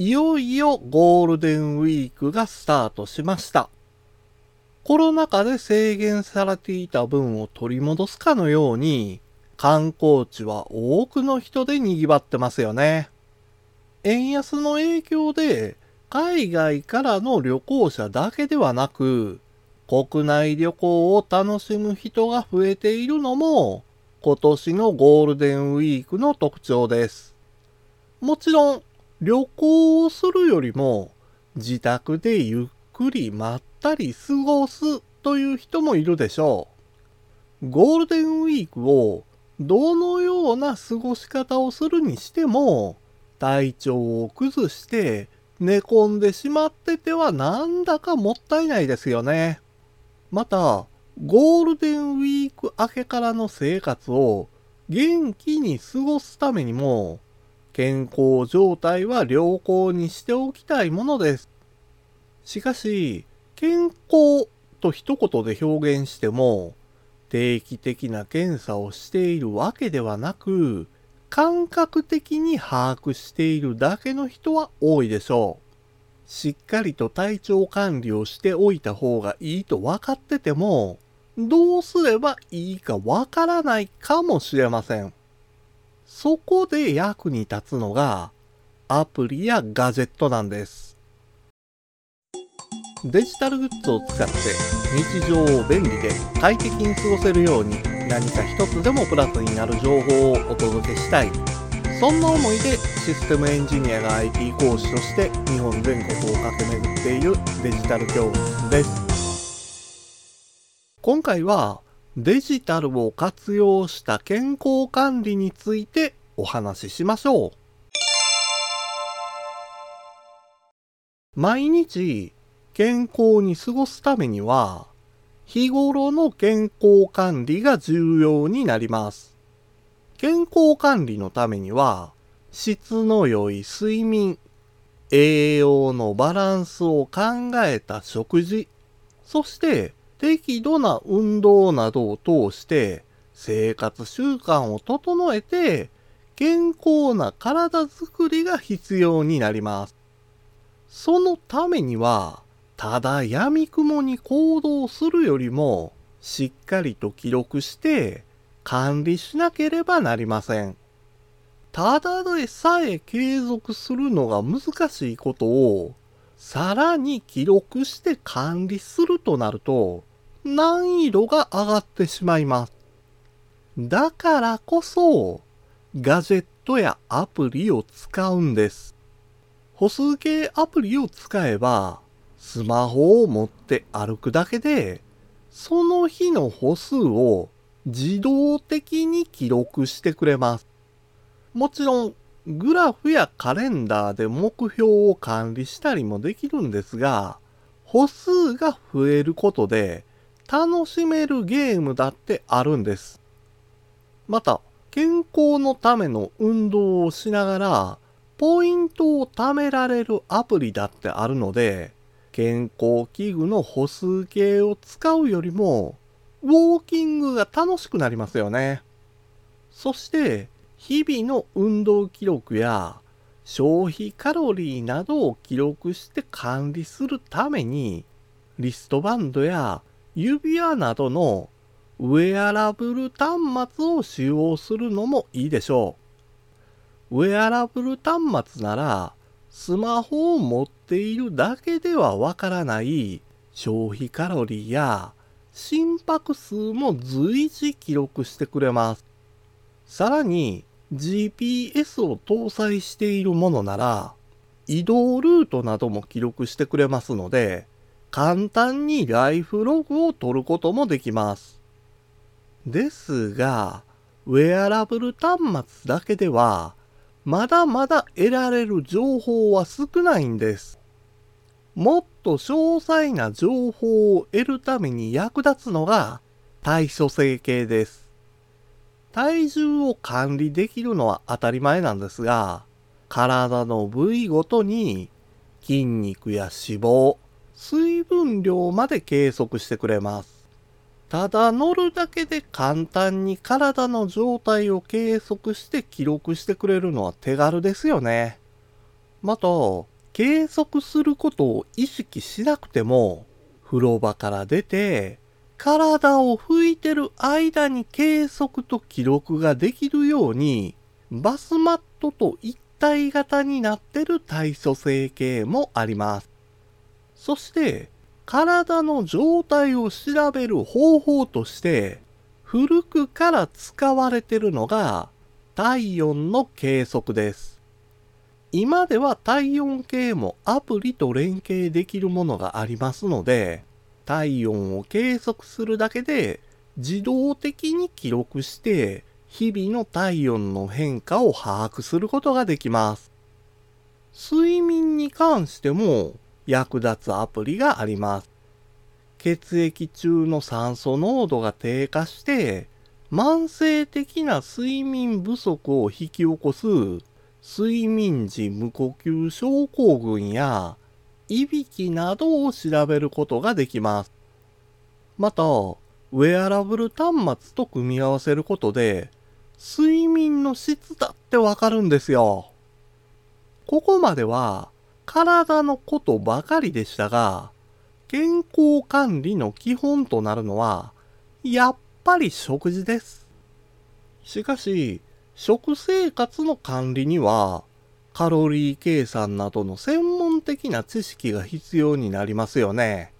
いよいよゴールデンウィークがスタートしました。コロナ禍で制限されていた分を取り戻すかのように、観光地は多くの人で賑わってますよね。円安の影響で、海外からの旅行者だけではなく、国内旅行を楽しむ人が増えているのも、今年のゴールデンウィークの特徴です。もちろん、旅行をするよりも、自宅でゆっくりまったり過ごすという人もいるでしょう。ゴールデンウィークをどのような過ごし方をするにしても、体調を崩して寝込んでしまっててはなんだかもったいないですよね。また、ゴールデンウィーク明けからの生活を元気に過ごすためにも、健康状態は良好にしておきたいものです。しかし、健康と一言で表現しても、定期的な検査をしているわけではなく、感覚的に把握しているだけの人は多いでしょう。しっかりと体調管理をしておいた方がいいと分かってても、どうすればいいかわからないかもしれません。そこで役に立つのがアプリやガジェットなんです。デジタルグッズを使って日常を便利で快適に過ごせるように何か一つでもプラスになる情報をお届けしたい。そんな思いでシステムエンジニアが IT 講師として日本全国を駆け巡っているデジタル教室です。今回はデジタルを活用した健康管理についてお話ししましょう。毎日健康に過ごすためには日頃の健康管理が重要になります。健康管理のためには質の良い睡眠、栄養のバランスを考えた食事、そして適度な運動などを通して生活習慣を整えて健康な体づくりが必要になります。そのためには、ただ闇雲に行動するよりも、しっかりと記録して管理しなければなりません。ただでさえ継続するのが難しいことを、さらに記録して管理するとなると、難易度が上がってしまいます。だからこそ、ガジェットやアプリを使うんです。歩数計アプリを使えば、スマホを持って歩くだけで、その日の歩数を自動的に記録してくれます。もちろん、グラフやカレンダーで目標を管理したりもできるんですが、歩数が増えることで楽しめるゲームだってあるんです。また、健康のための運動をしながら、ポイントを貯められるアプリだってあるので、健康器具の歩数計を使うよりも、ウォーキングが楽しくなりますよね。そして、日々の運動記録や消費カロリーなどを記録して管理するために、リストバンドや指輪などのウェアラブル端末を使用するのもいいでしょう。ウェアラブル端末ならスマホを持っているだけではわからない消費カロリーや心拍数も随時記録してくれます。さらに GPS を搭載しているものなら移動ルートなども記録してくれますので簡単にライフログを取ることもできます。ですが、ウェアラブル端末だけでは、まだまだ得られる情報は少ないんです。もっと詳細な情報を得るために役立つのが体組成計です。体重を管理できるのは当たり前なんですが、体の部位ごとに筋肉や脂肪、水分量まで計測してくれます。ただ乗るだけで簡単に体の状態を計測して記録してくれるのは手軽ですよね。また、計測することを意識しなくても、風呂場から出て、体を拭いてる間に計測と記録ができるように、バスマットと一体型になってる体組成計もあります。そして、体の状態を調べる方法として、古くから使われてるのが体温の計測です。今では体温計もアプリと連携できるものがありますので、体温を計測するだけで自動的に記録して日々の体温の変化を把握することができます。睡眠に関しても役立つアプリがあります。血液中の酸素濃度が低下して慢性的な睡眠不足を引き起こす睡眠時無呼吸症候群やいびきなどを調べることができます。また、ウェアラブル端末と組み合わせることで、睡眠の質だってわかるんですよ。ここまでは、体のことばかりでしたが、健康管理の基本となるのは、やっぱり食事です。しかし、食生活の管理には、カロリー計算などの専門的な知識が必要になりますよね。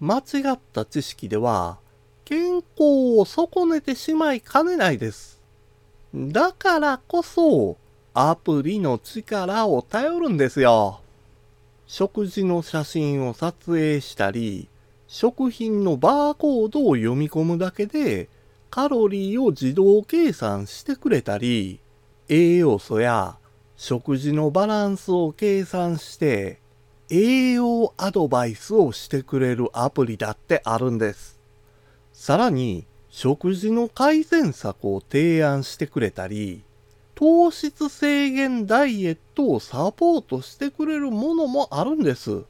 間違った知識では、健康を損ねてしまいかねないです。だからこそ、アプリの力を頼るんですよ。食事の写真を撮影したり、食品のバーコードを読み込むだけで、カロリーを自動計算してくれたり、栄養素や食事のバランスを計算して栄養アドバイスをしてくれるアプリだってあるんです。さらに食事の改善策を提案してくれたり糖質制限ダイエットをサポートしてくれるものもあるんです。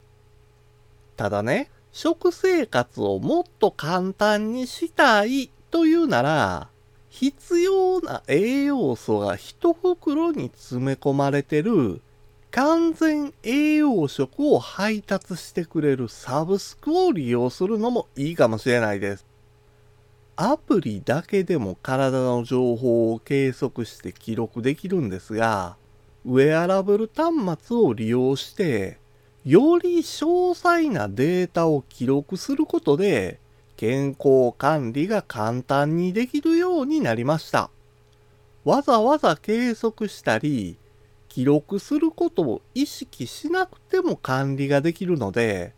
ただね、食生活をもっと簡単にしたいというなら、必要な栄養素が一袋に詰め込まれてる完全栄養食を配達してくれるサブスクを利用するのもいいかもしれないです。アプリだけでも体の情報を計測して記録できるんですが、ウェアラブル端末を利用して、より詳細なデータを記録することで、健康管理が簡単にできるようになりました。わざわざ計測したり、記録することを意識しなくても管理ができるので、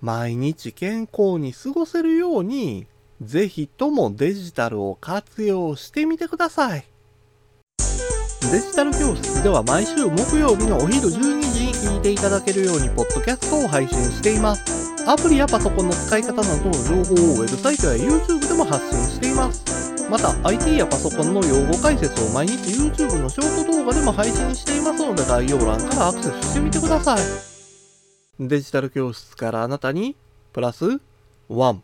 毎日健康に過ごせるように、ぜひともデジタルを活用してみてください。デジタル教室では毎週木曜日のお昼12時に聞いていただけるようにポッドキャストを配信しています。アプリやパソコンの使い方などの情報をウェブサイトや YouTube でも発信しています。また IT やパソコンの用語解説を毎日 YouTube のショート動画でも配信していますので概要欄からアクセスしてみてください。デジタル教室からあなたにプラス1